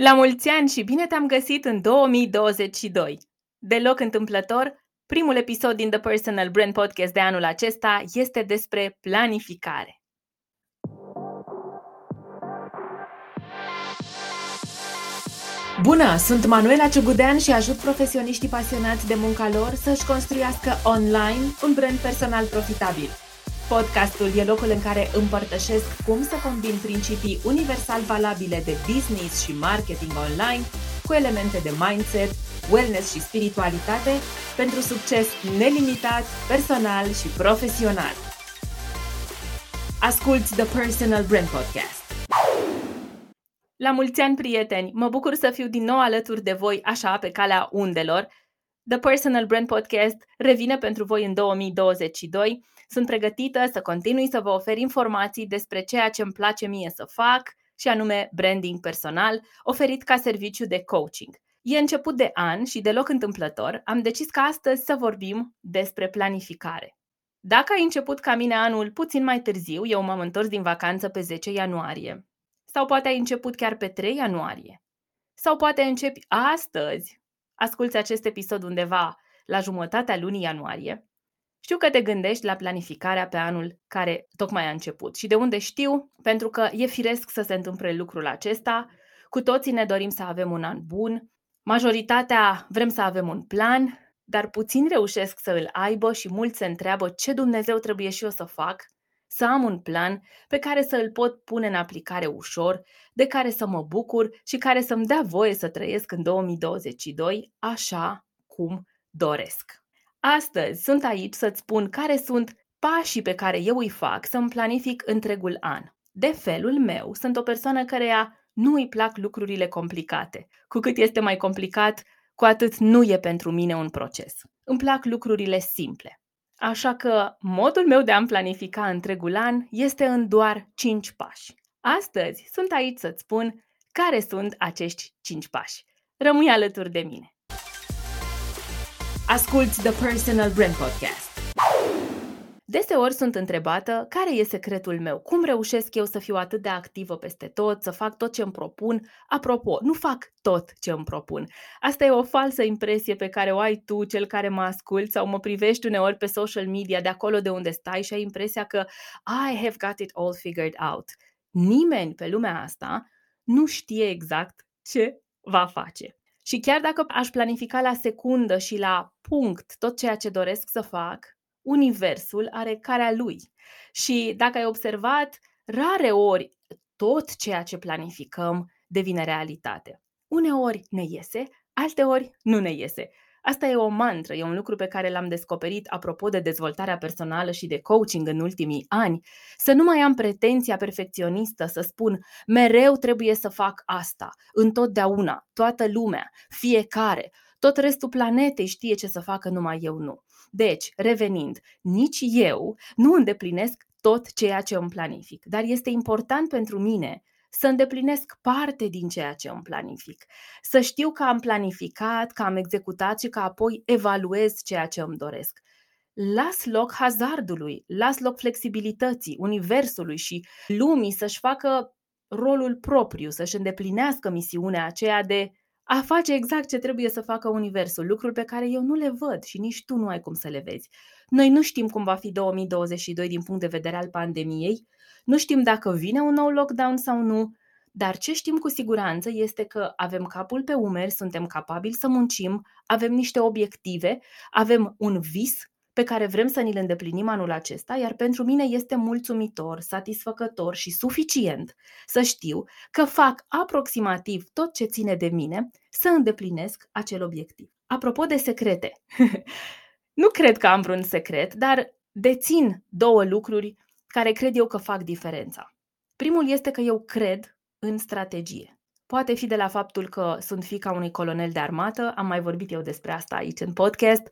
La mulți ani și bine te-am găsit în 2022! Deloc întâmplător, primul episod din The Personal Brand Podcast de anul acesta este despre planificare. Bună, sunt Manuela Ciugudean și ajut profesioniștii pasionați de munca lor să-și construiască online un brand personal profitabil. Podcastul e locul în care împărtășesc cum să combin principii universal valabile de business și marketing online cu elemente de mindset, wellness și spiritualitate pentru succes nelimitat, personal și profesional. Asculți The Personal Brand Podcast. La mulți ani, prieteni! Mă bucur să fiu din nou alături de voi, așa, pe calea undelor. The Personal Brand Podcast revine pentru voi în 2022 sunt pregătită să continui să vă ofer informații despre ceea ce îmi place mie să fac, și anume branding personal, oferit ca serviciu de coaching. E început de an și deloc întâmplător, am decis ca astăzi să vorbim despre planificare. Dacă ai început ca mine anul puțin mai târziu, eu m-am întors din vacanță pe 10 ianuarie, sau poate ai început chiar pe 3 ianuarie, sau poate începi astăzi, asculți acest episod undeva la jumătatea lunii ianuarie, știu că te gândești la planificarea pe anul care tocmai a început. Și de unde știu? Pentru că e firesc să se întâmple lucrul acesta. Cu toții ne dorim să avem un an bun. Majoritatea vrem să avem un plan, dar puțin reușesc să îl aibă și mulți se întreabă ce Dumnezeu trebuie și eu să fac, să am un plan pe care să îl pot pune în aplicare ușor, de care să mă bucur și care să-mi dea voie să trăiesc în 2022 așa cum doresc. Astăzi sunt aici să-ți spun care sunt pașii pe care eu îi fac să-mi planific întregul an. De felul meu, sunt o persoană care nu îi plac lucrurile complicate. Cu cât este mai complicat, cu atât nu e pentru mine un proces. Îmi plac lucrurile simple. Așa că modul meu de a-mi planifica întregul an este în doar 5 pași. Astăzi sunt aici să-ți spun care sunt acești 5 pași. Rămâi alături de mine. Asculți The Personal Brand Podcast. Deseori sunt întrebată care e secretul meu, cum reușesc eu să fiu atât de activă peste tot, să fac tot ce îmi propun. Apropo, nu fac tot ce îmi propun. Asta e o falsă impresie pe care o ai tu, cel care mă asculți sau mă privești uneori pe social media, de acolo de unde stai și ai impresia că I have got it all figured out. Nimeni pe lumea asta nu știe exact ce va face. Și chiar dacă aș planifica la secundă și la punct tot ceea ce doresc să fac, universul are carea lui. Și dacă ai observat, rare ori tot ceea ce planificăm devine realitate. Uneori ne iese, alteori nu ne iese. Asta e o mantră, e un lucru pe care l-am descoperit apropo de dezvoltarea personală și de coaching în ultimii ani. Să nu mai am pretenția perfecționistă să spun mereu trebuie să fac asta, întotdeauna, toată lumea, fiecare, tot restul planetei știe ce să facă, numai eu nu. Deci, revenind, nici eu nu îndeplinesc tot ceea ce îmi planific, dar este important pentru mine să îndeplinesc parte din ceea ce îmi planific, să știu că am planificat, că am executat și că apoi evaluez ceea ce îmi doresc. Las loc hazardului, las loc flexibilității, universului și lumii să-și facă rolul propriu, să-și îndeplinească misiunea aceea de a face exact ce trebuie să facă Universul, lucruri pe care eu nu le văd și nici tu nu ai cum să le vezi. Noi nu știm cum va fi 2022 din punct de vedere al pandemiei, nu știm dacă vine un nou lockdown sau nu, dar ce știm cu siguranță este că avem capul pe umeri, suntem capabili să muncim, avem niște obiective, avem un vis pe care vrem să ni-l îndeplinim anul acesta, iar pentru mine este mulțumitor, satisfăcător și suficient să știu că fac aproximativ tot ce ține de mine să îndeplinesc acel obiectiv. Apropo de secrete, nu cred că am vreun secret, dar dețin două lucruri care cred eu că fac diferența. Primul este că eu cred în strategie. Poate fi de la faptul că sunt fica unui colonel de armată, am mai vorbit eu despre asta aici în podcast,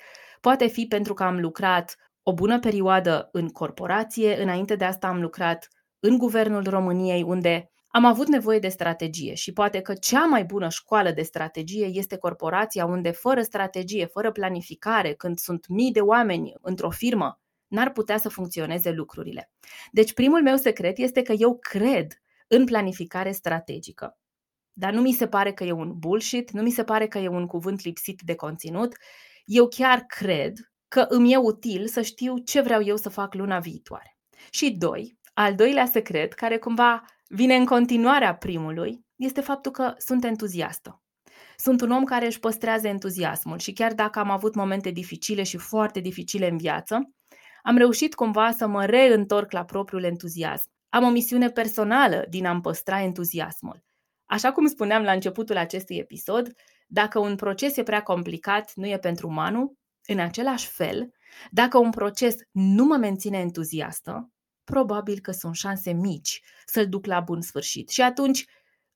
poate fi pentru că am lucrat o bună perioadă în corporație, înainte de asta am lucrat în guvernul României, unde am avut nevoie de strategie și poate că cea mai bună școală de strategie este corporația, unde fără strategie, fără planificare, când sunt mii de oameni într-o firmă, n-ar putea să funcționeze lucrurile. Deci primul meu secret este că eu cred în planificare strategică. Dar nu mi se pare că e un bullshit, nu mi se pare că e un cuvânt lipsit de conținut. Eu chiar cred că îmi e util să știu ce vreau eu să fac luna viitoare. Și doi, al doilea secret, care cumva vine în continuarea primului, este faptul că sunt entuziastă. Sunt un om care își păstrează entuziasmul și chiar dacă am avut momente dificile și foarte dificile în viață, am reușit cumva să mă reîntorc la propriul entuziasm. Am o misiune personală din a-mi păstra entuziasmul. Așa cum spuneam la începutul acestui episod, dacă un proces e prea complicat, nu e pentru Manu, în același fel, dacă un proces nu mă menține entuziastă, probabil că sunt șanse mici să-l duc la bun sfârșit. Și atunci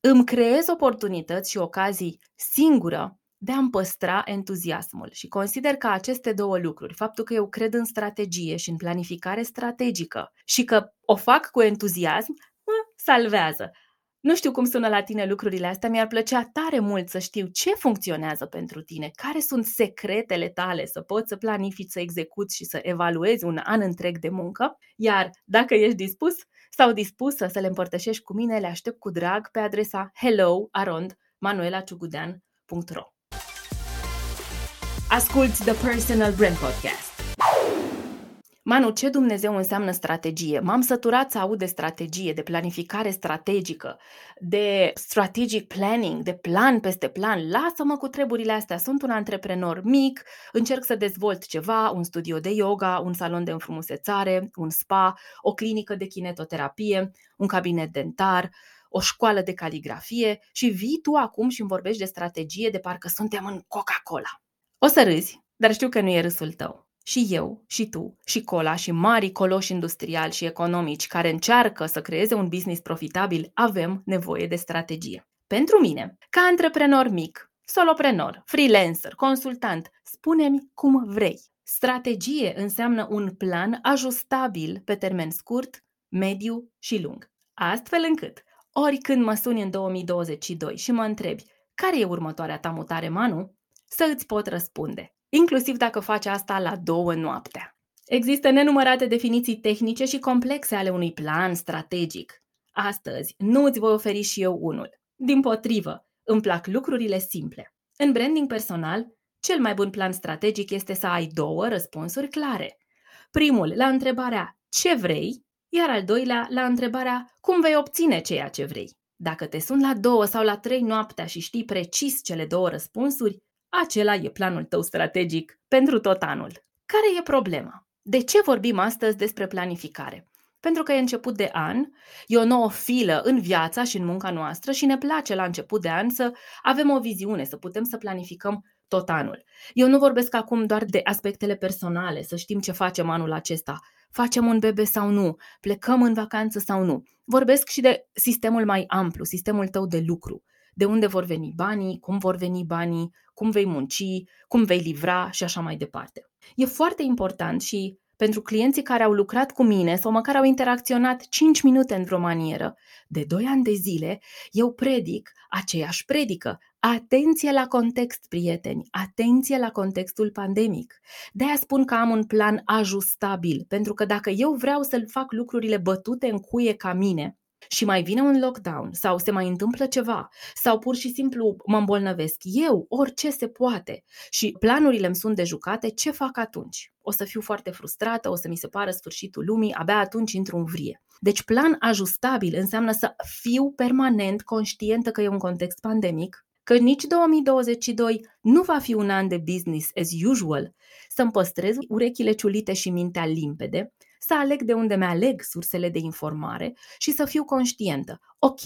îmi creez oportunități și ocazii singură de a-mi păstra entuziasmul. Și consider că aceste două lucruri, faptul că eu cred în strategie și în planificare strategică și că o fac cu entuziasm, mă salvează. Nu știu cum sună la tine lucrurile astea, mi-ar plăcea tare mult să știu ce funcționează pentru tine, care sunt secretele tale să poți să planifici, să execuți și să evaluezi un an întreg de muncă, iar dacă ești dispus sau dispusă să le împărtășești cu mine, le aștept cu drag pe adresa hello@manuelaciugudean.ro Asculți The Personal Brand Podcast Manu, ce Dumnezeu înseamnă strategie? M-am săturat să aud de strategie, de planificare strategică, de strategic planning, de plan peste plan. Lasă-mă cu treburile astea. Sunt un antreprenor mic, încerc să dezvolt ceva, un studio de yoga, un salon de înfrumusețare, un spa, o clinică de kinetoterapie, un cabinet dentar, o școală de caligrafie și vii tu acum și îmi vorbești de strategie de parcă suntem în Coca-Cola. O să râzi, dar știu că nu e râsul tău și eu, și tu, și Cola, și mari coloși industriali și economici care încearcă să creeze un business profitabil, avem nevoie de strategie. Pentru mine, ca antreprenor mic, soloprenor, freelancer, consultant, spune-mi cum vrei. Strategie înseamnă un plan ajustabil pe termen scurt, mediu și lung. Astfel încât, oricând mă suni în 2022 și mă întrebi care e următoarea ta mutare, Manu, să îți pot răspunde inclusiv dacă faci asta la două noaptea. Există nenumărate definiții tehnice și complexe ale unui plan strategic. Astăzi nu îți voi oferi și eu unul. Din potrivă, îmi plac lucrurile simple. În branding personal, cel mai bun plan strategic este să ai două răspunsuri clare. Primul la întrebarea ce vrei, iar al doilea la întrebarea cum vei obține ceea ce vrei. Dacă te sun la două sau la trei noaptea și știi precis cele două răspunsuri, acela e planul tău strategic pentru tot anul. Care e problema? De ce vorbim astăzi despre planificare? Pentru că e început de an, e o nouă filă în viața și în munca noastră și ne place la început de an să avem o viziune, să putem să planificăm tot anul. Eu nu vorbesc acum doar de aspectele personale, să știm ce facem anul acesta. Facem un bebe sau nu? Plecăm în vacanță sau nu? Vorbesc și de sistemul mai amplu, sistemul tău de lucru de unde vor veni banii, cum vor veni banii, cum vei munci, cum vei livra și așa mai departe. E foarte important și pentru clienții care au lucrat cu mine sau măcar au interacționat 5 minute în vreo manieră, de 2 ani de zile, eu predic aceeași predică. Atenție la context, prieteni, atenție la contextul pandemic. De aia spun că am un plan ajustabil, pentru că dacă eu vreau să fac lucrurile bătute în cuie ca mine, și mai vine un lockdown sau se mai întâmplă ceva sau pur și simplu mă îmbolnăvesc eu, orice se poate și planurile îmi sunt dejucate, ce fac atunci? O să fiu foarte frustrată, o să mi se pară sfârșitul lumii, abia atunci intru în vrie. Deci plan ajustabil înseamnă să fiu permanent conștientă că e un context pandemic, că nici 2022 nu va fi un an de business as usual, să-mi păstrez urechile ciulite și mintea limpede, să aleg de unde mi-aleg sursele de informare și să fiu conștientă. Ok,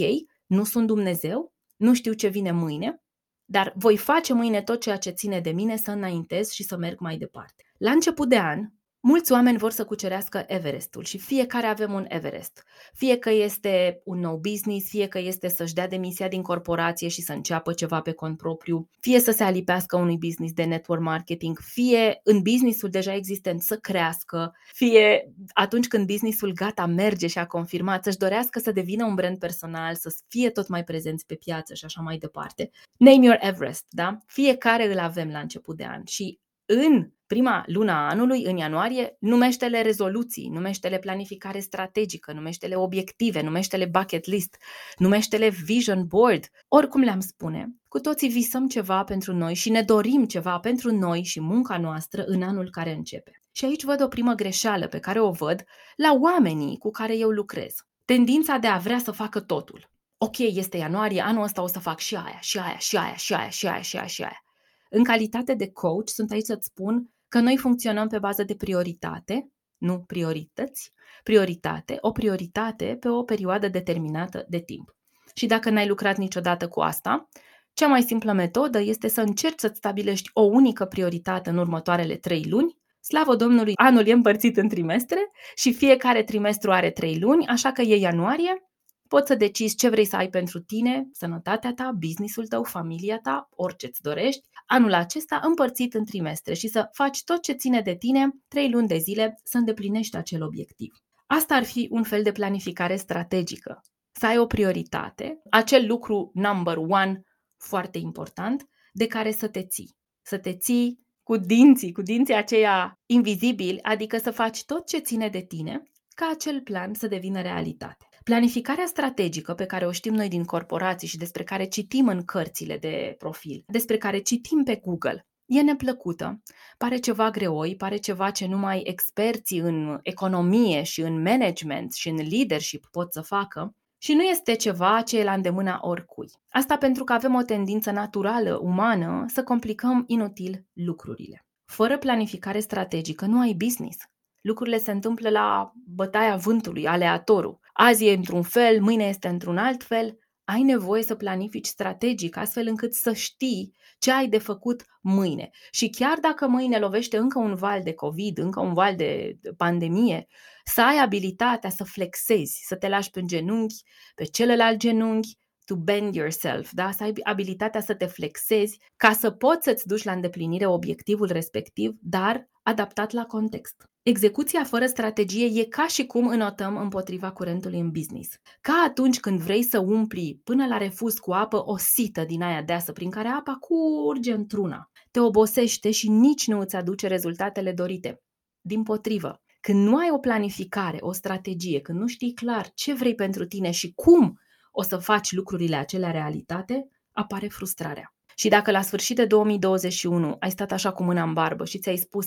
nu sunt Dumnezeu, nu știu ce vine mâine, dar voi face mâine tot ceea ce ține de mine să înaintez și să merg mai departe. La început de an, Mulți oameni vor să cucerească Everestul și fiecare avem un Everest. Fie că este un nou business, fie că este să-și dea demisia din corporație și să înceapă ceva pe cont propriu, fie să se alipească unui business de network marketing, fie în businessul deja existent să crească, fie atunci când businessul gata merge și a confirmat să-și dorească să devină un brand personal, să fie tot mai prezenți pe piață și așa mai departe. Name your Everest, da? Fiecare îl avem la început de an și în prima luna anului, în ianuarie, numește-le rezoluții, numește-le planificare strategică, numește-le obiective, numește-le bucket list, numește-le vision board, oricum le-am spune. Cu toții visăm ceva pentru noi și ne dorim ceva pentru noi și munca noastră în anul care începe. Și aici văd o primă greșeală pe care o văd la oamenii cu care eu lucrez. Tendința de a vrea să facă totul. Ok, este ianuarie, anul ăsta o să fac și aia, și aia, și aia, și aia, și aia, și aia, și aia. În calitate de coach, sunt aici să-ți spun că noi funcționăm pe bază de prioritate, nu priorități, prioritate, o prioritate pe o perioadă determinată de timp. Și dacă n-ai lucrat niciodată cu asta, cea mai simplă metodă este să încerci să-ți stabilești o unică prioritate în următoarele trei luni. Slavă Domnului, anul e împărțit în trimestre și fiecare trimestru are trei luni, așa că e ianuarie, Poți să decizi ce vrei să ai pentru tine, sănătatea ta, businessul tău, familia ta, orice îți dorești, anul acesta împărțit în trimestre și să faci tot ce ține de tine, trei luni de zile, să îndeplinești acel obiectiv. Asta ar fi un fel de planificare strategică. Să ai o prioritate, acel lucru number one foarte important, de care să te ții. Să te ții cu dinții, cu dinții aceia invizibili, adică să faci tot ce ține de tine ca acel plan să devină realitate. Planificarea strategică pe care o știm noi din corporații și despre care citim în cărțile de profil, despre care citim pe Google, e neplăcută, pare ceva greoi, pare ceva ce numai experții în economie și în management și în leadership pot să facă, și nu este ceva ce e la îndemâna oricui. Asta pentru că avem o tendință naturală, umană, să complicăm inutil lucrurile. Fără planificare strategică nu ai business. Lucrurile se întâmplă la bătaia vântului, aleatorul. Azi e într-un fel, mâine este într-un alt fel. Ai nevoie să planifici strategic, astfel încât să știi ce ai de făcut mâine. Și chiar dacă mâine lovește încă un val de COVID, încă un val de pandemie, să ai abilitatea să flexezi, să te lași pe genunchi, pe celălalt genunchi, to bend yourself, da? să ai abilitatea să te flexezi ca să poți să-ți duci la îndeplinire obiectivul respectiv, dar adaptat la context. Execuția fără strategie e ca și cum înotăm împotriva curentului în business. Ca atunci când vrei să umpli până la refuz cu apă o sită din aia deasă prin care apa curge într-una. Te obosește și nici nu îți aduce rezultatele dorite. Din potrivă, când nu ai o planificare, o strategie, când nu știi clar ce vrei pentru tine și cum o să faci lucrurile acelea realitate, apare frustrarea. Și dacă la sfârșit de 2021 ai stat așa cu mâna în barbă și ți-ai spus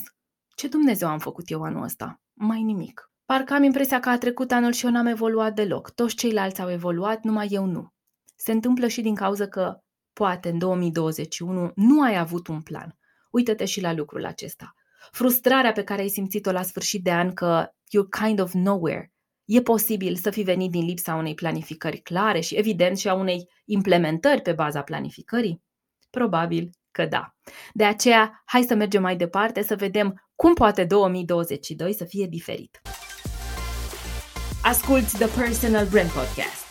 ce Dumnezeu am făcut eu anul ăsta? Mai nimic. Parcă am impresia că a trecut anul și eu n-am evoluat deloc. Toți ceilalți au evoluat, numai eu nu. Se întâmplă și din cauza că, poate, în 2021 nu ai avut un plan. Uită-te și la lucrul acesta. Frustrarea pe care ai simțit-o la sfârșit de an că you're kind of nowhere. E posibil să fi venit din lipsa unei planificări clare și, evident, și a unei implementări pe baza planificării? Probabil că da. De aceea, hai să mergem mai departe să vedem cum poate 2022 să fie diferit. Asculți The Personal Brand Podcast.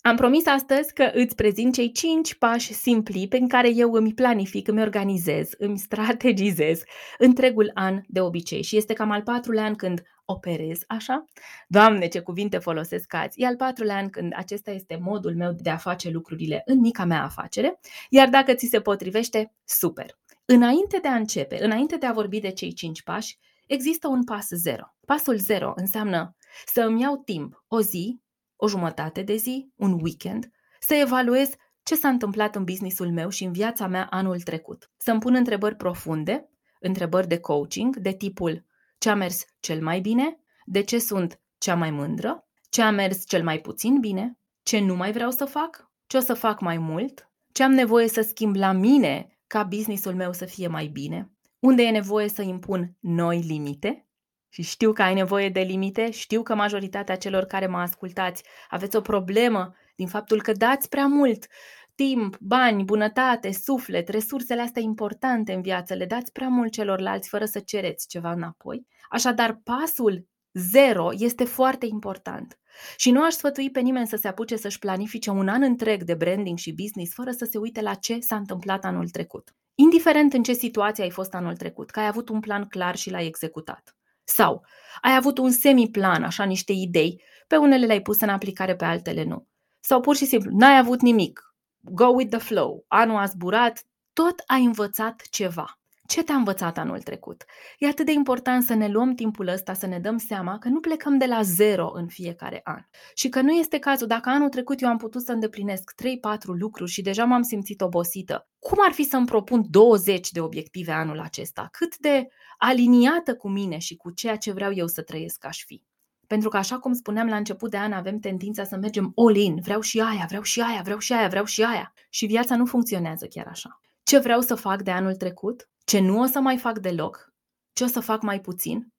Am promis astăzi că îți prezint cei 5 pași simpli pe care eu îmi planific, îmi organizez, îmi strategizez întregul an de obicei. Și este cam al patrulea an când operez așa. Doamne, ce cuvinte folosesc azi! E al patrulea an când acesta este modul meu de a face lucrurile în mica mea afacere, iar dacă ți se potrivește, super! Înainte de a începe, înainte de a vorbi de cei 5 pași, există un pas zero. Pasul zero înseamnă să îmi iau timp, o zi, o jumătate de zi, un weekend, să evaluez ce s-a întâmplat în businessul meu și în viața mea anul trecut. Să-mi pun întrebări profunde, întrebări de coaching, de tipul ce a mers cel mai bine, de ce sunt cea mai mândră, ce a mers cel mai puțin bine, ce nu mai vreau să fac, ce o să fac mai mult, ce am nevoie să schimb la mine ca businessul meu să fie mai bine, unde e nevoie să impun noi limite? Și știu că ai nevoie de limite, știu că majoritatea celor care mă ascultați aveți o problemă din faptul că dați prea mult timp, bani, bunătate, suflet, resursele astea importante în viață, le dați prea mult celorlalți fără să cereți ceva înapoi. Așadar, pasul zero este foarte important. Și nu aș sfătui pe nimeni să se apuce să-și planifice un an întreg de branding și business fără să se uite la ce s-a întâmplat anul trecut. Indiferent în ce situație ai fost anul trecut, că ai avut un plan clar și l-ai executat. Sau ai avut un semi-plan, așa niște idei, pe unele le-ai pus în aplicare, pe altele nu. Sau pur și simplu, n-ai avut nimic, go with the flow, anul a zburat, tot ai învățat ceva. Ce te-a învățat anul trecut? E atât de important să ne luăm timpul ăsta, să ne dăm seama că nu plecăm de la zero în fiecare an. Și că nu este cazul, dacă anul trecut eu am putut să îndeplinesc 3-4 lucruri și deja m-am simțit obosită, cum ar fi să-mi propun 20 de obiective anul acesta? Cât de aliniată cu mine și cu ceea ce vreau eu să trăiesc aș fi? Pentru că, așa cum spuneam la început de an, avem tendința să mergem all-in. Vreau și aia, vreau și aia, vreau și aia, vreau și aia. Și viața nu funcționează chiar așa. Ce vreau să fac de anul trecut? Ce nu o să mai fac deloc? Ce o să fac mai puțin?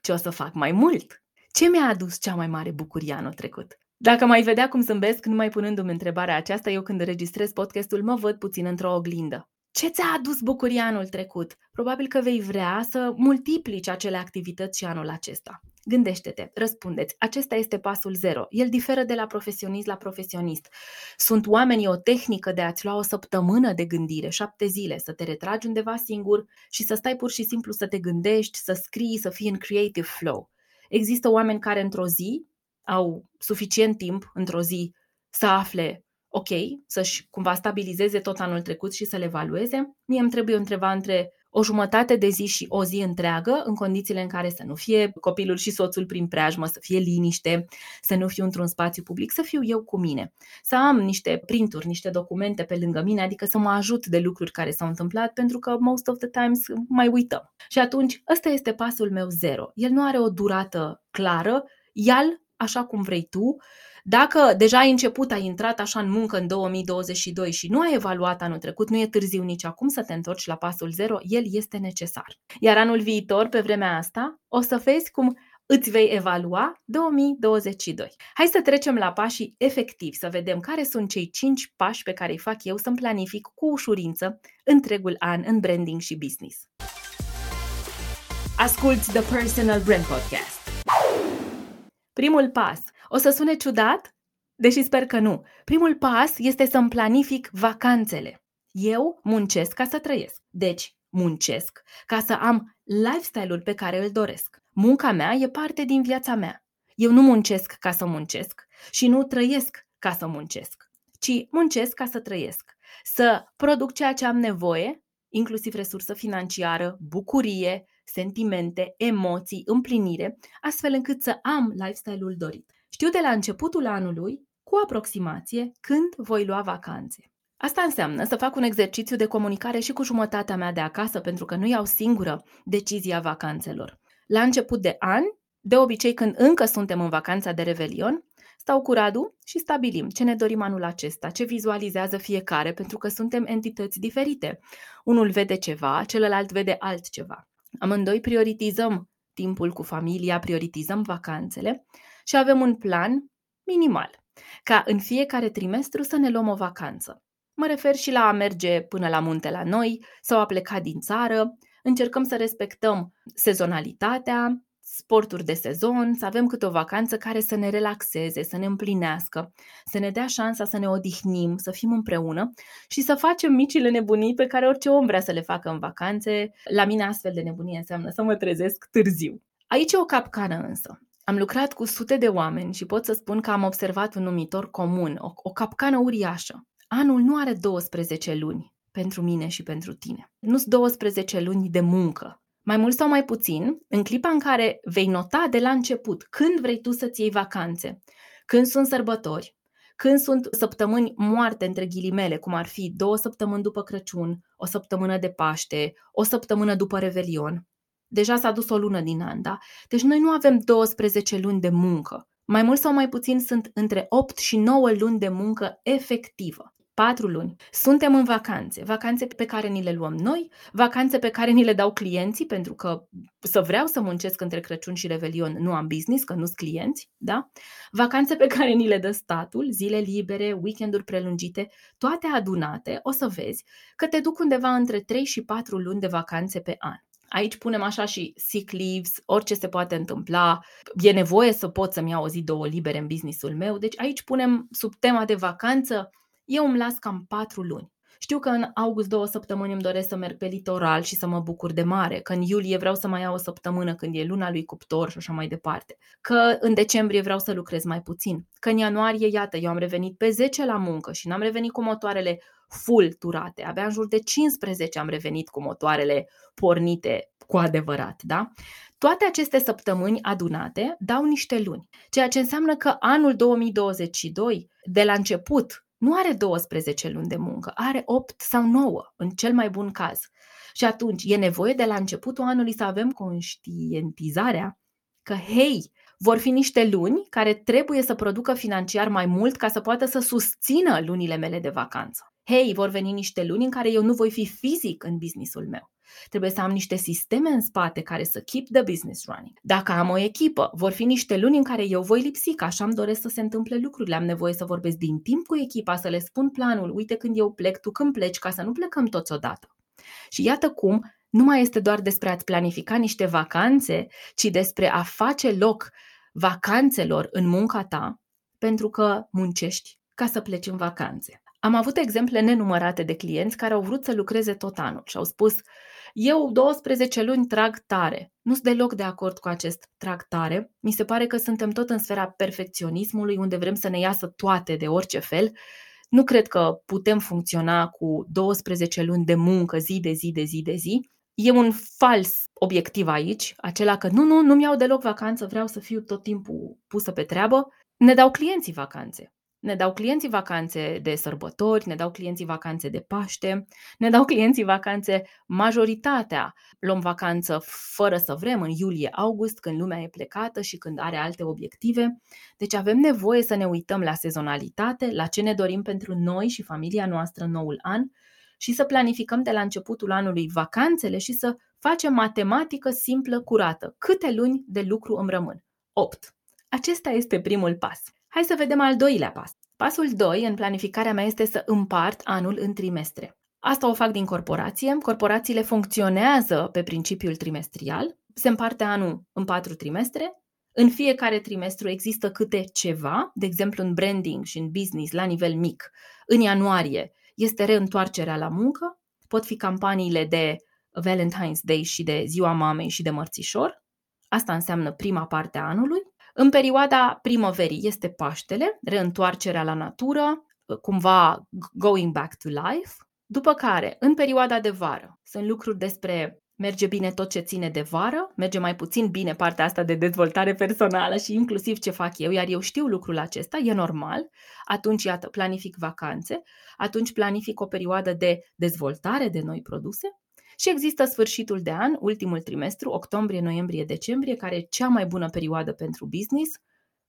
Ce o să fac mai mult? Ce mi-a adus cea mai mare bucurie anul trecut? Dacă mai vedea cum zâmbesc numai punându-mi întrebarea aceasta, eu când registrez podcastul mă văd puțin într-o oglindă. Ce ți-a adus bucuria anul trecut? Probabil că vei vrea să multiplici acele activități și anul acesta. Gândește-te, răspundeți. Acesta este pasul zero. El diferă de la profesionist la profesionist. Sunt oamenii o tehnică de a-ți lua o săptămână de gândire, șapte zile, să te retragi undeva singur și să stai pur și simplu să te gândești, să scrii, să fii în creative flow. Există oameni care într-o zi au suficient timp, într-o zi, să afle ok, să-și cumva stabilizeze tot anul trecut și să le evalueze. Mie îmi trebuie întreba între o jumătate de zi și o zi întreagă, în condițiile în care să nu fie copilul și soțul prin preajmă, să fie liniște, să nu fiu într-un spațiu public, să fiu eu cu mine. Să am niște printuri, niște documente pe lângă mine, adică să mă ajut de lucruri care s-au întâmplat, pentru că most of the times mai uităm. Și atunci, ăsta este pasul meu zero. El nu are o durată clară, el așa cum vrei tu, dacă deja ai început, ai intrat așa în muncă în 2022 și nu ai evaluat anul trecut, nu e târziu nici acum să te întorci la pasul zero, el este necesar. Iar anul viitor, pe vremea asta, o să vezi cum îți vei evalua 2022. Hai să trecem la pașii efectivi, să vedem care sunt cei 5 pași pe care îi fac eu să-mi planific cu ușurință întregul an în branding și business. Asculți The Personal Brand Podcast. Primul pas. O să sune ciudat? Deși sper că nu. Primul pas este să-mi planific vacanțele. Eu muncesc ca să trăiesc. Deci, muncesc ca să am lifestyle-ul pe care îl doresc. Munca mea e parte din viața mea. Eu nu muncesc ca să muncesc și nu trăiesc ca să muncesc, ci muncesc ca să trăiesc. Să produc ceea ce am nevoie, inclusiv resursă financiară, bucurie, sentimente, emoții, împlinire, astfel încât să am lifestyle-ul dorit. Știu de la începutul anului, cu aproximație, când voi lua vacanțe. Asta înseamnă să fac un exercițiu de comunicare și cu jumătatea mea de acasă, pentru că nu iau singură decizia vacanțelor. La început de an, de obicei când încă suntem în vacanța de revelion, stau cu Radu și stabilim ce ne dorim anul acesta, ce vizualizează fiecare, pentru că suntem entități diferite. Unul vede ceva, celălalt vede altceva. Amândoi prioritizăm timpul cu familia, prioritizăm vacanțele și avem un plan minimal, ca în fiecare trimestru să ne luăm o vacanță. Mă refer și la a merge până la munte la noi sau a pleca din țară. Încercăm să respectăm sezonalitatea, sporturi de sezon, să avem câte o vacanță care să ne relaxeze, să ne împlinească, să ne dea șansa să ne odihnim, să fim împreună și să facem micile nebunii pe care orice om vrea să le facă în vacanțe. La mine astfel de nebunie înseamnă să mă trezesc târziu. Aici e o capcană însă. Am lucrat cu sute de oameni și pot să spun că am observat un numitor comun, o, o capcană uriașă. Anul nu are 12 luni pentru mine și pentru tine. Nu sunt 12 luni de muncă. Mai mult sau mai puțin, în clipa în care vei nota de la început când vrei tu să-ți iei vacanțe, când sunt sărbători, când sunt săptămâni moarte între ghilimele, cum ar fi două săptămâni după Crăciun, o săptămână de Paște, o săptămână după Revelion, Deja s-a dus o lună din an, da? Deci noi nu avem 12 luni de muncă. Mai mult sau mai puțin sunt între 8 și 9 luni de muncă efectivă. 4 luni. Suntem în vacanțe, vacanțe pe care ni le luăm noi, vacanțe pe care ni le dau clienții, pentru că să vreau să muncesc între Crăciun și Revelion, nu am business, că nu sunt clienți, da? Vacanțe pe care ni le dă statul, zile libere, weekenduri prelungite, toate adunate, o să vezi că te duc undeva între 3 și 4 luni de vacanțe pe an. Aici punem așa și sick leaves, orice se poate întâmpla, e nevoie să pot să-mi iau o zi, două libere în businessul meu, deci aici punem sub tema de vacanță, eu îmi las cam patru luni. Știu că în august două săptămâni îmi doresc să merg pe litoral și să mă bucur de mare, că în iulie vreau să mai iau o săptămână când e luna lui cuptor și așa mai departe, că în decembrie vreau să lucrez mai puțin, că în ianuarie, iată, eu am revenit pe 10 la muncă și n-am revenit cu motoarele full turate. Abia în jur de 15 am revenit cu motoarele pornite cu adevărat, da? Toate aceste săptămâni adunate dau niște luni, ceea ce înseamnă că anul 2022, de la început, nu are 12 luni de muncă, are 8 sau 9, în cel mai bun caz. Și atunci e nevoie de la începutul anului să avem conștientizarea că, hei, vor fi niște luni care trebuie să producă financiar mai mult ca să poată să susțină lunile mele de vacanță. Hei, vor veni niște luni în care eu nu voi fi fizic în businessul meu. Trebuie să am niște sisteme în spate care să keep the business running. Dacă am o echipă, vor fi niște luni în care eu voi lipsi, că așa îmi doresc să se întâmple lucrurile. Am nevoie să vorbesc din timp cu echipa, să le spun planul, uite când eu plec, tu când pleci, ca să nu plecăm toți odată. Și iată cum nu mai este doar despre a-ți planifica niște vacanțe, ci despre a face loc vacanțelor în munca ta, pentru că muncești ca să pleci în vacanțe. Am avut exemple nenumărate de clienți care au vrut să lucreze tot anul și au spus eu 12 luni trag tare. Nu sunt deloc de acord cu acest trag tare. Mi se pare că suntem tot în sfera perfecționismului, unde vrem să ne iasă toate de orice fel. Nu cred că putem funcționa cu 12 luni de muncă zi de zi de zi de zi. E un fals obiectiv aici, acela că nu, nu, nu-mi iau deloc vacanță, vreau să fiu tot timpul pusă pe treabă. Ne dau clienții vacanțe. Ne dau clienții vacanțe de sărbători, ne dau clienții vacanțe de Paște, ne dau clienții vacanțe majoritatea. Luăm vacanță fără să vrem în iulie-august, când lumea e plecată și când are alte obiective. Deci avem nevoie să ne uităm la sezonalitate, la ce ne dorim pentru noi și familia noastră în noul an și să planificăm de la începutul anului vacanțele și să facem matematică simplă, curată. Câte luni de lucru îmi rămân? 8. Acesta este primul pas. Hai să vedem al doilea pas. Pasul 2 în planificarea mea este să împart anul în trimestre. Asta o fac din corporație. Corporațiile funcționează pe principiul trimestrial. Se împarte anul în patru trimestre. În fiecare trimestru există câte ceva, de exemplu în branding și în business la nivel mic. În ianuarie este reîntoarcerea la muncă, pot fi campaniile de Valentine's Day și de Ziua Mamei și de Mărțișor. Asta înseamnă prima parte a anului. În perioada primăverii este Paștele, reîntoarcerea la natură, cumva going back to life. După care, în perioada de vară, sunt lucruri despre merge bine tot ce ține de vară, merge mai puțin bine partea asta de dezvoltare personală și inclusiv ce fac eu, iar eu știu lucrul acesta, e normal. Atunci, iată, planific vacanțe, atunci planific o perioadă de dezvoltare de noi produse și există sfârșitul de an, ultimul trimestru, octombrie, noiembrie, decembrie, care e cea mai bună perioadă pentru business,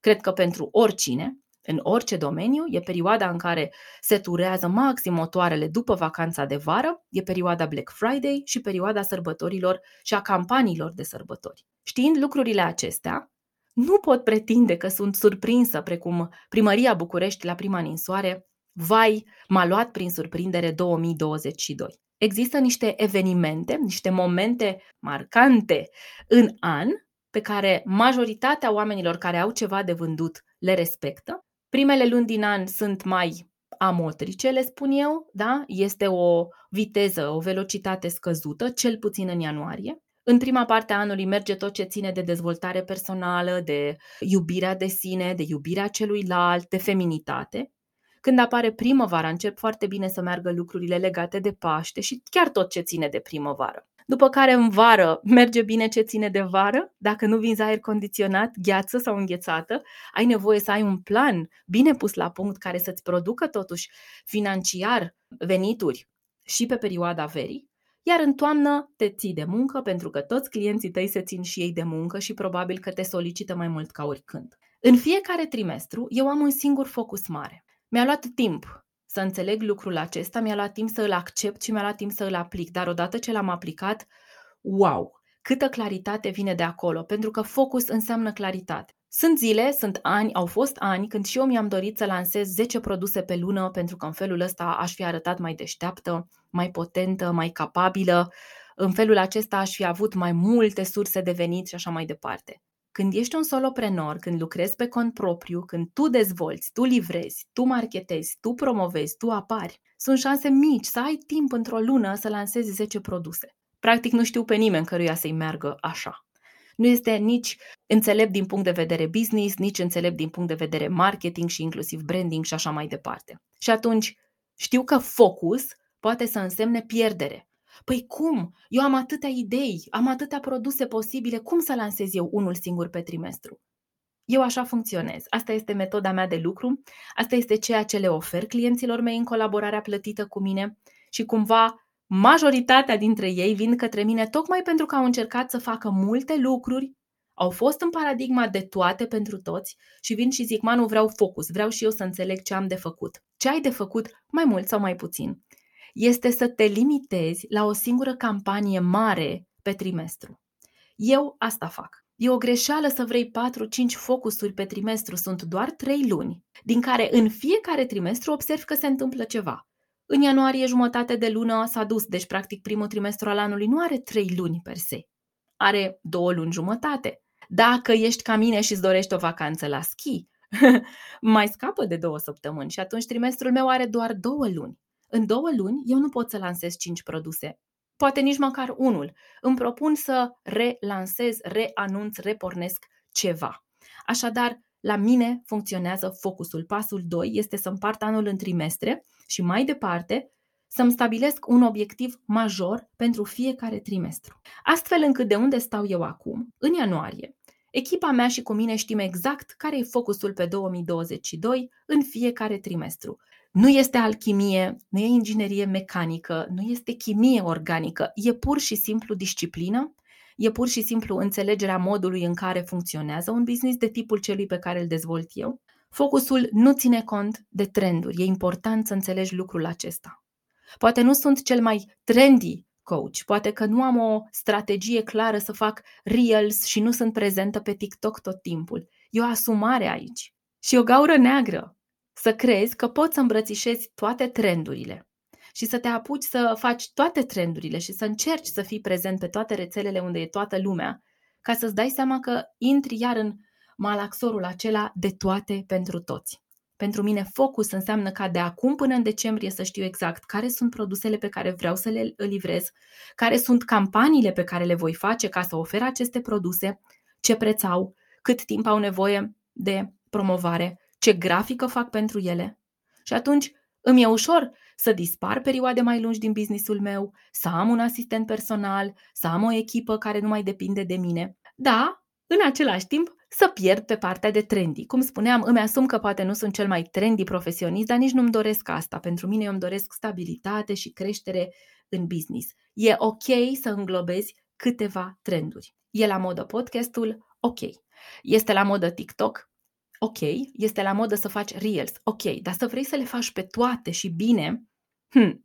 cred că pentru oricine, în orice domeniu, e perioada în care se turează maxim motoarele după vacanța de vară, e perioada Black Friday și perioada sărbătorilor și a campaniilor de sărbători. Știind lucrurile acestea, nu pot pretinde că sunt surprinsă precum primăria București la prima ninsoare, vai, m-a luat prin surprindere 2022 există niște evenimente, niște momente marcante în an pe care majoritatea oamenilor care au ceva de vândut le respectă. Primele luni din an sunt mai amotrice, le spun eu, da? Este o viteză, o velocitate scăzută, cel puțin în ianuarie. În prima parte a anului merge tot ce ține de dezvoltare personală, de iubirea de sine, de iubirea celuilalt, de feminitate. Când apare primăvara, încep foarte bine să meargă lucrurile legate de Paște și chiar tot ce ține de primăvară. După care în vară merge bine ce ține de vară, dacă nu vinzi aer condiționat, gheață sau înghețată, ai nevoie să ai un plan bine pus la punct care să-ți producă totuși financiar venituri și pe perioada verii, iar în toamnă te ții de muncă pentru că toți clienții tăi se țin și ei de muncă și probabil că te solicită mai mult ca oricând. În fiecare trimestru eu am un singur focus mare. Mi-a luat timp să înțeleg lucrul acesta, mi-a luat timp să îl accept și mi-a luat timp să îl aplic, dar odată ce l-am aplicat, wow, câtă claritate vine de acolo, pentru că focus înseamnă claritate. Sunt zile, sunt ani, au fost ani când și eu mi-am dorit să lansez 10 produse pe lună pentru că în felul ăsta aș fi arătat mai deșteaptă, mai potentă, mai capabilă. În felul acesta aș fi avut mai multe surse de venit și așa mai departe. Când ești un soloprenor, când lucrezi pe cont propriu, când tu dezvolți, tu livrezi, tu marketezi, tu promovezi, tu apari, sunt șanse mici să ai timp într-o lună să lansezi 10 produse. Practic nu știu pe nimeni căruia să-i meargă așa. Nu este nici înțelept din punct de vedere business, nici înțelept din punct de vedere marketing și inclusiv branding și așa mai departe. Și atunci Știu că focus poate să însemne pierdere. Păi cum? Eu am atâtea idei, am atâtea produse posibile, cum să lansez eu unul singur pe trimestru? Eu așa funcționez. Asta este metoda mea de lucru, asta este ceea ce le ofer clienților mei în colaborarea plătită cu mine și cumva majoritatea dintre ei vin către mine tocmai pentru că au încercat să facă multe lucruri, au fost în paradigma de toate pentru toți și vin și zic, nu vreau focus, vreau și eu să înțeleg ce am de făcut. Ce ai de făcut, mai mult sau mai puțin, este să te limitezi la o singură campanie mare pe trimestru. Eu asta fac. E o greșeală să vrei 4-5 focusuri pe trimestru, sunt doar 3 luni, din care în fiecare trimestru observ că se întâmplă ceva. În ianuarie jumătate de lună s-a dus, deci practic primul trimestru al anului nu are 3 luni per se, are 2 luni jumătate. Dacă ești ca mine și îți dorești o vacanță la schi, mai scapă de două săptămâni și atunci trimestrul meu are doar două luni. În două luni eu nu pot să lansez cinci produse poate nici măcar unul. Îmi propun să relansez, reanunț, repornesc ceva. Așadar, la mine funcționează focusul. Pasul 2 este să împart anul în trimestre și mai departe să-mi stabilesc un obiectiv major pentru fiecare trimestru. Astfel încât de unde stau eu acum, în ianuarie, echipa mea și cu mine știm exact care e focusul pe 2022 în fiecare trimestru. Nu este alchimie, nu e inginerie mecanică, nu este chimie organică, e pur și simplu disciplină, e pur și simplu înțelegerea modului în care funcționează un business de tipul celui pe care îl dezvolt eu. Focusul nu ține cont de trenduri, e important să înțelegi lucrul acesta. Poate nu sunt cel mai trendy coach, poate că nu am o strategie clară să fac reels și nu sunt prezentă pe TikTok tot timpul. E o asumare aici și o gaură neagră să crezi că poți să îmbrățișezi toate trendurile și să te apuci să faci toate trendurile și să încerci să fii prezent pe toate rețelele unde e toată lumea, ca să-ți dai seama că intri iar în malaxorul acela de toate pentru toți. Pentru mine, focus înseamnă ca de acum până în decembrie să știu exact care sunt produsele pe care vreau să le livrez, care sunt campaniile pe care le voi face ca să ofer aceste produse, ce preț au, cât timp au nevoie de promovare, ce grafică fac pentru ele. Și atunci îmi e ușor să dispar perioade mai lungi din businessul meu, să am un asistent personal, să am o echipă care nu mai depinde de mine. Da, în același timp, să pierd pe partea de trendy. Cum spuneam, îmi asum că poate nu sunt cel mai trendy profesionist, dar nici nu-mi doresc asta. Pentru mine eu îmi doresc stabilitate și creștere în business. E ok să înglobezi câteva trenduri. E la modă podcastul? Ok. Este la modă TikTok? Ok, este la modă să faci reels, ok, dar să vrei să le faci pe toate și bine, hmm,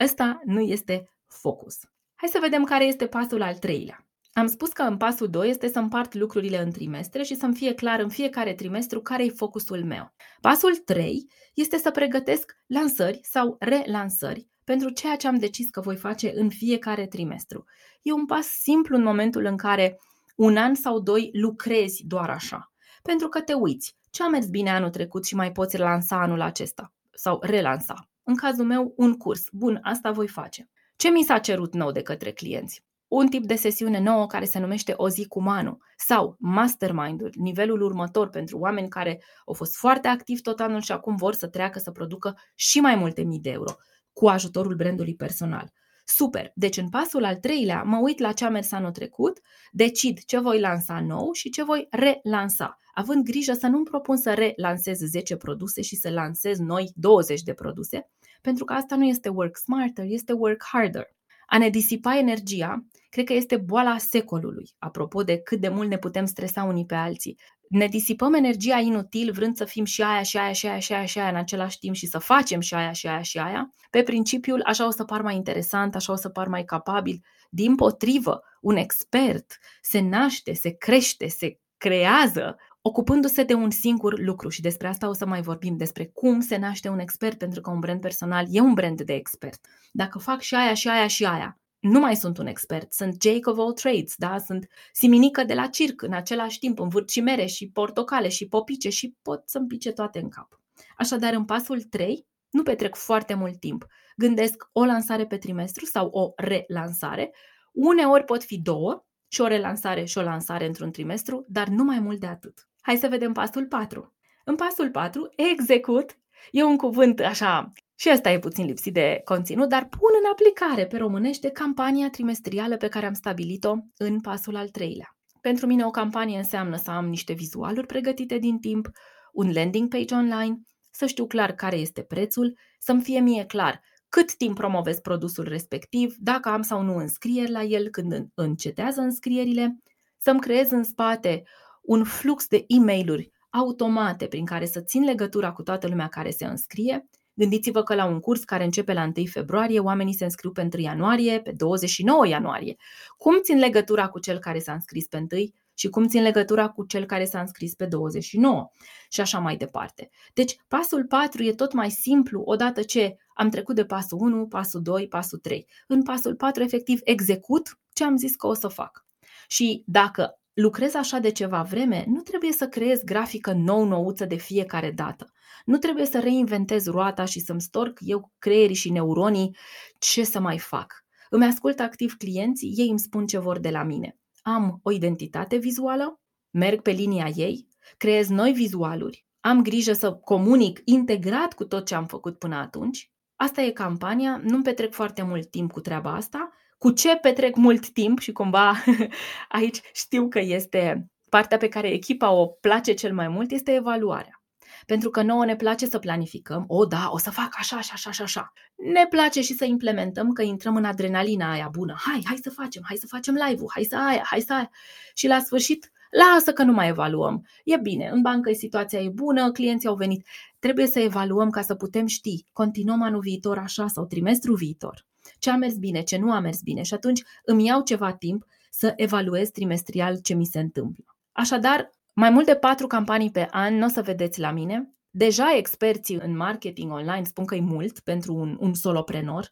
ăsta nu este focus. Hai să vedem care este pasul al treilea. Am spus că în pasul 2 este să împart lucrurile în trimestre și să-mi fie clar în fiecare trimestru care e focusul meu. Pasul 3 este să pregătesc lansări sau relansări pentru ceea ce am decis că voi face în fiecare trimestru. E un pas simplu în momentul în care un an sau doi lucrezi doar așa pentru că te uiți. Ce a mers bine anul trecut și mai poți lansa anul acesta? Sau relansa. În cazul meu, un curs. Bun, asta voi face. Ce mi s-a cerut nou de către clienți? Un tip de sesiune nouă care se numește O zi cu Manu sau Mastermind-uri, nivelul următor pentru oameni care au fost foarte activi tot anul și acum vor să treacă să producă și mai multe mii de euro cu ajutorul brandului personal. Super! Deci în pasul al treilea mă uit la ce a mers anul trecut, decid ce voi lansa nou și ce voi relansa, având grijă să nu-mi propun să relansez 10 produse și să lansez noi 20 de produse, pentru că asta nu este work smarter, este work harder. A ne disipa energia, cred că este boala secolului, apropo de cât de mult ne putem stresa unii pe alții ne disipăm energia inutil vrând să fim și aia și aia și aia și aia și aia în același timp și să facem și aia și aia și aia, pe principiul așa o să par mai interesant, așa o să par mai capabil. Din potrivă, un expert se naște, se crește, se creează ocupându-se de un singur lucru și despre asta o să mai vorbim, despre cum se naște un expert, pentru că un brand personal e un brand de expert. Dacă fac și aia și aia și aia, nu mai sunt un expert, sunt Jake of all trades, da? sunt siminică de la circ în același timp, învârt și mere și portocale și popice și pot să-mi pice toate în cap. Așadar, în pasul 3, nu petrec foarte mult timp. Gândesc o lansare pe trimestru sau o relansare. Uneori pot fi două, și o relansare și o lansare într-un trimestru, dar nu mai mult de atât. Hai să vedem pasul 4. În pasul 4, execut E un cuvânt așa Și asta e puțin lipsit de conținut, dar pun în aplicare pe românește campania trimestrială pe care am stabilit-o în pasul al treilea. Pentru mine o campanie înseamnă să am niște vizualuri pregătite din timp, un landing page online, să știu clar care este prețul, să-mi fie mie clar cât timp promovez produsul respectiv, dacă am sau nu înscrieri la el când încetează înscrierile, să-mi creez în spate un flux de e mail automate prin care să țin legătura cu toată lumea care se înscrie. Gândiți-vă că la un curs care începe la 1 februarie, oamenii se înscriu pe 1 ianuarie, pe 29 ianuarie. Cum țin legătura cu cel care s-a înscris pe 1 și cum țin legătura cu cel care s-a înscris pe 29 și așa mai departe. Deci, pasul 4 e tot mai simplu odată ce am trecut de pasul 1, pasul 2, pasul 3. În pasul 4, efectiv, execut ce am zis că o să fac. Și dacă lucrez așa de ceva vreme, nu trebuie să creez grafică nou-nouță de fiecare dată. Nu trebuie să reinventez roata și să-mi storc eu creierii și neuronii ce să mai fac. Îmi ascult activ clienții, ei îmi spun ce vor de la mine. Am o identitate vizuală, merg pe linia ei, creez noi vizualuri, am grijă să comunic integrat cu tot ce am făcut până atunci. Asta e campania, nu-mi petrec foarte mult timp cu treaba asta. Cu ce petrec mult timp și cumva aici știu că este partea pe care echipa o place cel mai mult, este evaluarea. Pentru că nouă ne place să planificăm, o, da, o să fac așa, așa, așa, așa, așa. Ne place și să implementăm, că intrăm în adrenalina aia bună. Hai, hai să facem, hai să facem live-ul, hai să aia, hai să aia. Și la sfârșit, lasă că nu mai evaluăm. E bine, în bancă situația e bună, clienții au venit. Trebuie să evaluăm ca să putem ști, continuăm anul viitor așa sau trimestru viitor. Ce a mers bine, ce nu a mers bine și atunci îmi iau ceva timp să evaluez trimestrial ce mi se întâmplă. Așadar, mai mult de patru campanii pe an nu o să vedeți la mine. Deja experții în marketing online spun că e mult pentru un, un soloprenor.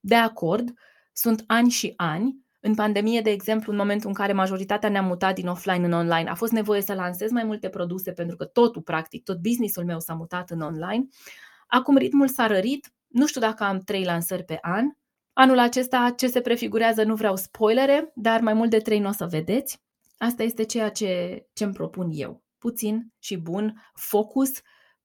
De acord, sunt ani și ani. În pandemie, de exemplu, în momentul în care majoritatea ne-a mutat din offline în online, a fost nevoie să lansez mai multe produse pentru că totul, practic, tot businessul meu s-a mutat în online. Acum ritmul s-a rărit, nu știu dacă am trei lansări pe an. Anul acesta, ce se prefigurează, nu vreau spoilere, dar mai mult de trei nu o să vedeți. Asta este ceea ce îmi propun eu. Puțin și bun, focus,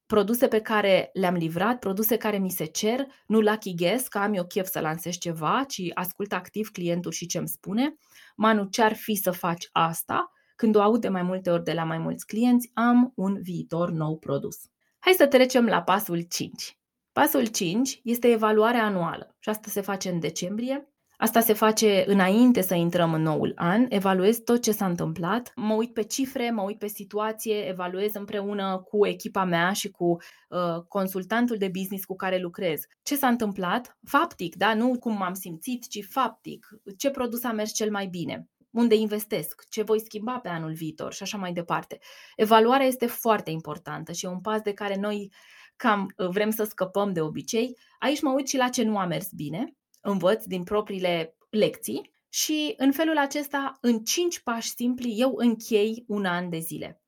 produse pe care le-am livrat, produse care mi se cer, nu lucky guess că am eu chef să lansez ceva, ci ascult activ clientul și ce îmi spune. Manu, ce-ar fi să faci asta? Când o aud de mai multe ori de la mai mulți clienți, am un viitor nou produs. Hai să trecem la pasul 5. Pasul 5 este evaluarea anuală și asta se face în decembrie. Asta se face înainte să intrăm în noul an, evaluez tot ce s-a întâmplat, mă uit pe cifre, mă uit pe situație, evaluez împreună cu echipa mea și cu uh, consultantul de business cu care lucrez. Ce s-a întâmplat? Faptic, da? Nu cum m-am simțit, ci faptic. Ce produs a mers cel mai bine? unde investesc, ce voi schimba pe anul viitor și așa mai departe. Evaluarea este foarte importantă și e un pas de care noi cam uh, vrem să scăpăm de obicei. Aici mă uit și la ce nu a mers bine, învăț din propriile lecții și în felul acesta, în cinci pași simpli, eu închei un an de zile.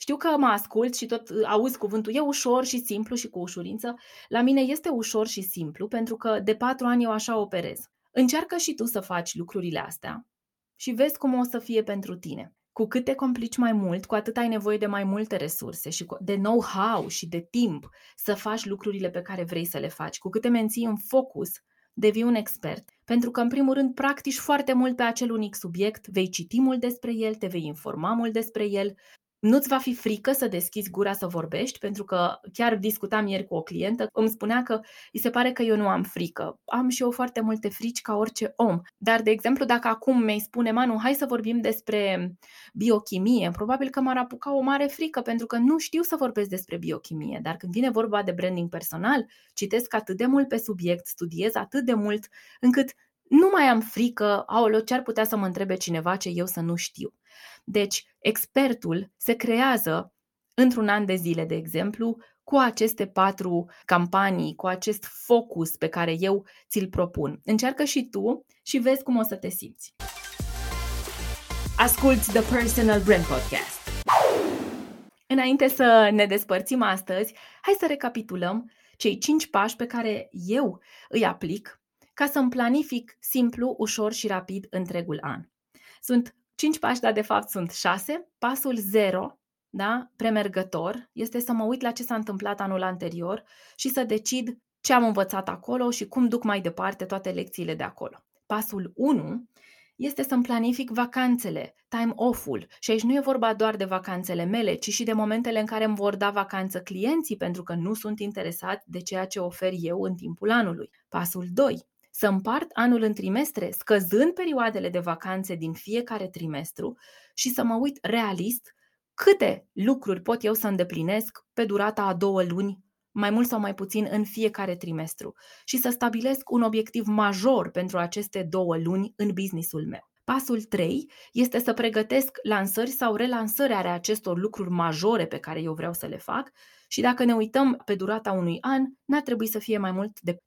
Știu că mă ascult și tot uh, auzi cuvântul, e ușor și simplu și cu ușurință. La mine este ușor și simplu pentru că de patru ani eu așa operez. Încearcă și tu să faci lucrurile astea și vezi cum o să fie pentru tine. Cu cât te complici mai mult, cu atât ai nevoie de mai multe resurse și de know-how și de timp să faci lucrurile pe care vrei să le faci. Cu cât te menții în focus, devii un expert, pentru că, în primul rând, practici foarte mult pe acel unic subiect, vei citi mult despre el, te vei informa mult despre el, nu-ți va fi frică să deschizi gura să vorbești, pentru că chiar discutam ieri cu o clientă, îmi spunea că îi se pare că eu nu am frică. Am și eu foarte multe frici ca orice om. Dar, de exemplu, dacă acum mi-ai spune, Manu, hai să vorbim despre biochimie, probabil că m-ar apuca o mare frică, pentru că nu știu să vorbesc despre biochimie. Dar când vine vorba de branding personal, citesc atât de mult pe subiect, studiez atât de mult, încât nu mai am frică, aoleo, ce ar putea să mă întrebe cineva ce eu să nu știu. Deci, expertul se creează într-un an de zile, de exemplu, cu aceste patru campanii, cu acest focus pe care eu ți-l propun. Încearcă și tu și vezi cum o să te simți. Asculți The Personal Brand Podcast. Înainte să ne despărțim astăzi, hai să recapitulăm cei cinci pași pe care eu îi aplic ca să-mi planific simplu, ușor și rapid întregul an. Sunt Cinci pași, dar de fapt sunt șase. Pasul 0, da, premergător, este să mă uit la ce s-a întâmplat anul anterior și să decid ce am învățat acolo și cum duc mai departe toate lecțiile de acolo. Pasul 1 este să-mi planific vacanțele, time off-ul. Și aici nu e vorba doar de vacanțele mele, ci și de momentele în care îmi vor da vacanță clienții pentru că nu sunt interesați de ceea ce ofer eu în timpul anului. Pasul 2. Să împart anul în trimestre, scăzând perioadele de vacanțe din fiecare trimestru și să mă uit realist câte lucruri pot eu să îndeplinesc pe durata a două luni mai mult sau mai puțin în fiecare trimestru și să stabilesc un obiectiv major pentru aceste două luni în businessul meu. Pasul 3 este să pregătesc lansări sau relansări ale acestor lucruri majore pe care eu vreau să le fac și dacă ne uităm pe durata unui an, n-ar trebui să fie mai mult de 3-4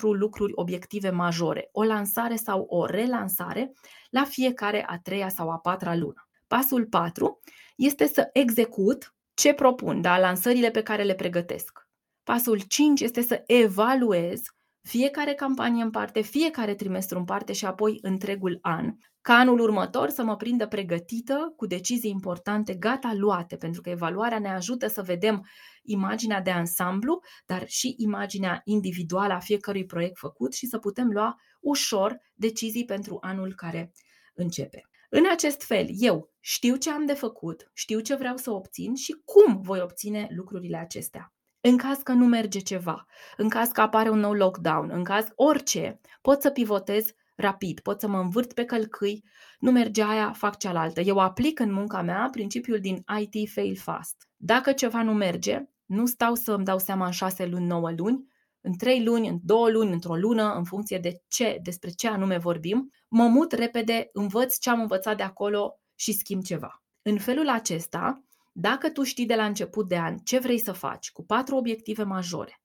lucruri obiective majore, o lansare sau o relansare la fiecare a treia sau a patra lună. Pasul 4 este să execut ce propun, da, lansările pe care le pregătesc. Pasul 5 este să evaluez fiecare campanie în parte, fiecare trimestru în parte și apoi întregul an. Ca anul următor să mă prindă pregătită cu decizii importante, gata luate, pentru că evaluarea ne ajută să vedem imaginea de ansamblu, dar și imaginea individuală a fiecărui proiect făcut și să putem lua ușor decizii pentru anul care începe. În acest fel, eu știu ce am de făcut, știu ce vreau să obțin și cum voi obține lucrurile acestea. În caz că nu merge ceva, în caz că apare un nou lockdown, în caz orice, pot să pivotez rapid, pot să mă învârt pe călcâi, nu merge aia, fac cealaltă. Eu aplic în munca mea principiul din IT fail fast. Dacă ceva nu merge, nu stau să îmi dau seama în șase luni, nouă luni, în trei luni, în două luni, într-o lună, în funcție de ce, despre ce anume vorbim, mă mut repede, învăț ce am învățat de acolo și schimb ceva. În felul acesta, dacă tu știi de la început de an ce vrei să faci cu patru obiective majore,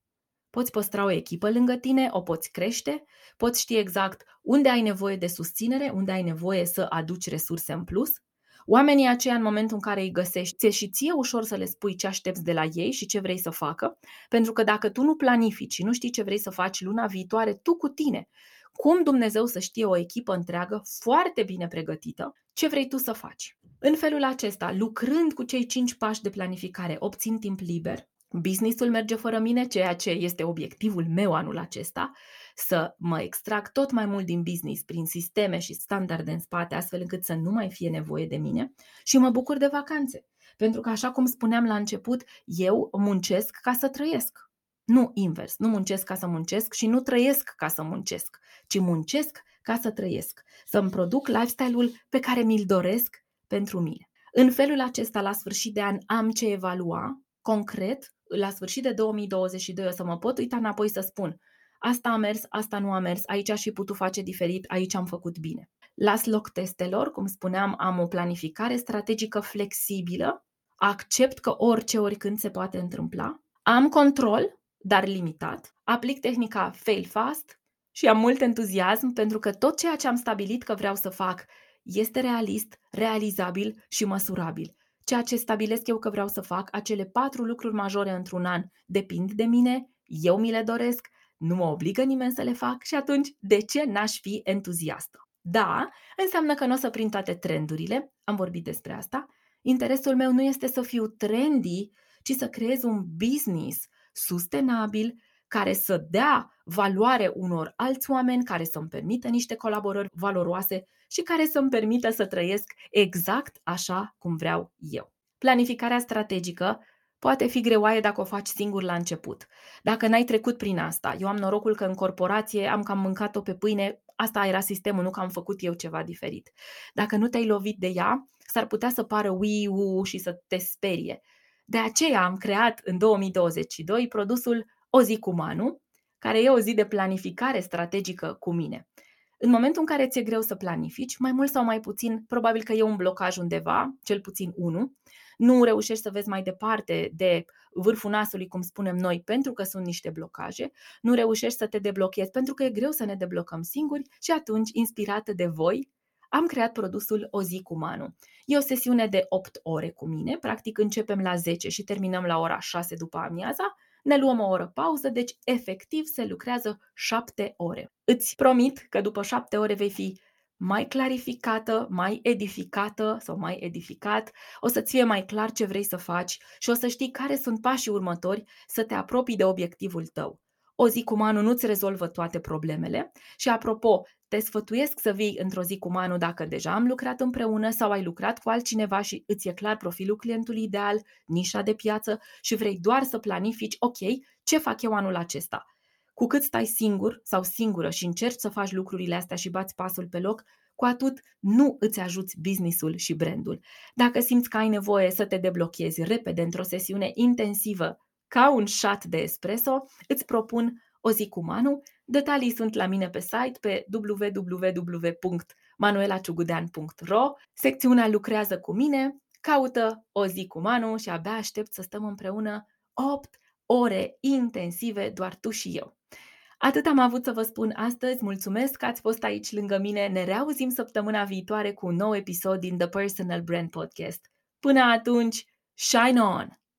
poți păstra o echipă lângă tine, o poți crește, poți ști exact unde ai nevoie de susținere, unde ai nevoie să aduci resurse în plus. Oamenii aceia, în momentul în care îi găsești, ți și ție ușor să le spui ce aștepți de la ei și ce vrei să facă, pentru că dacă tu nu planifici și nu știi ce vrei să faci luna viitoare, tu cu tine, cum Dumnezeu să știe o echipă întreagă, foarte bine pregătită, ce vrei tu să faci. În felul acesta, lucrând cu cei cinci pași de planificare, obțin timp liber, businessul merge fără mine, ceea ce este obiectivul meu anul acesta, să mă extrag tot mai mult din business prin sisteme și standarde în spate, astfel încât să nu mai fie nevoie de mine și mă bucur de vacanțe. Pentru că, așa cum spuneam la început, eu muncesc ca să trăiesc. Nu invers, nu muncesc ca să muncesc și nu trăiesc ca să muncesc, ci muncesc ca să trăiesc, să-mi produc lifestyle-ul pe care mi-l doresc pentru mine. În felul acesta, la sfârșit de an, am ce evalua, concret, la sfârșit de 2022 o să mă pot uita înapoi să spun asta a mers, asta nu a mers, aici aș fi putut face diferit, aici am făcut bine. Las loc testelor, cum spuneam, am o planificare strategică flexibilă, accept că orice, oricând se poate întâmpla, am control, dar limitat, aplic tehnica fail fast și am mult entuziasm pentru că tot ceea ce am stabilit că vreau să fac este realist, realizabil și măsurabil. Ceea ce stabilesc eu că vreau să fac, acele patru lucruri majore într-un an, depind de mine, eu mi le doresc, nu mă obligă nimeni să le fac și atunci de ce n-aș fi entuziastă? Da, înseamnă că nu o să prind toate trendurile, am vorbit despre asta. Interesul meu nu este să fiu trendy, ci să creez un business sustenabil, care să dea valoare unor alți oameni, care să-mi permită niște colaborări valoroase și care să-mi permită să trăiesc exact așa cum vreau eu. Planificarea strategică poate fi greoaie dacă o faci singur la început. Dacă n-ai trecut prin asta, eu am norocul că în corporație am cam mâncat-o pe pâine, asta era sistemul, nu că am făcut eu ceva diferit. Dacă nu te-ai lovit de ea, s-ar putea să pară ui și să te sperie. De aceea am creat în 2022 produsul O zi cu Manu, care e o zi de planificare strategică cu mine. În momentul în care ți-e greu să planifici, mai mult sau mai puțin, probabil că e un blocaj undeva, cel puțin unul, nu reușești să vezi mai departe de vârful nasului, cum spunem noi, pentru că sunt niște blocaje, nu reușești să te deblochezi pentru că e greu să ne deblocăm singuri și atunci, inspirată de voi, am creat produsul O zi cu Manu. E o sesiune de 8 ore cu mine, practic începem la 10 și terminăm la ora 6 după amiaza, ne luăm o oră pauză, deci efectiv se lucrează 7 ore. Îți promit că după 7 ore vei fi mai clarificată, mai edificată sau mai edificat, o să-ți fie mai clar ce vrei să faci și o să știi care sunt pașii următori să te apropii de obiectivul tău. o zi cu Manu nu-ți rezolvă toate problemele și apropo, te sfătuiesc să vii într-o zi cu Manu dacă deja am lucrat împreună sau ai lucrat cu altcineva și îți e clar profilul clientului ideal, nișa de piață și vrei doar să planifici, ok, ce fac eu anul acesta? Cu cât stai singur sau singură și încerci să faci lucrurile astea și bați pasul pe loc, cu atât nu îți ajuți businessul și brandul. Dacă simți că ai nevoie să te deblochezi repede într-o sesiune intensivă ca un shot de espresso, îți propun o zi cu Manu. Detalii sunt la mine pe site pe www.manuelaciugudean.ro Secțiunea Lucrează cu mine, caută o zi cu Manu și abia aștept să stăm împreună 8 ore intensive, doar tu și eu. Atât am avut să vă spun astăzi, mulțumesc că ați fost aici lângă mine, ne reauzim săptămâna viitoare cu un nou episod din The Personal Brand Podcast. Până atunci, shine on!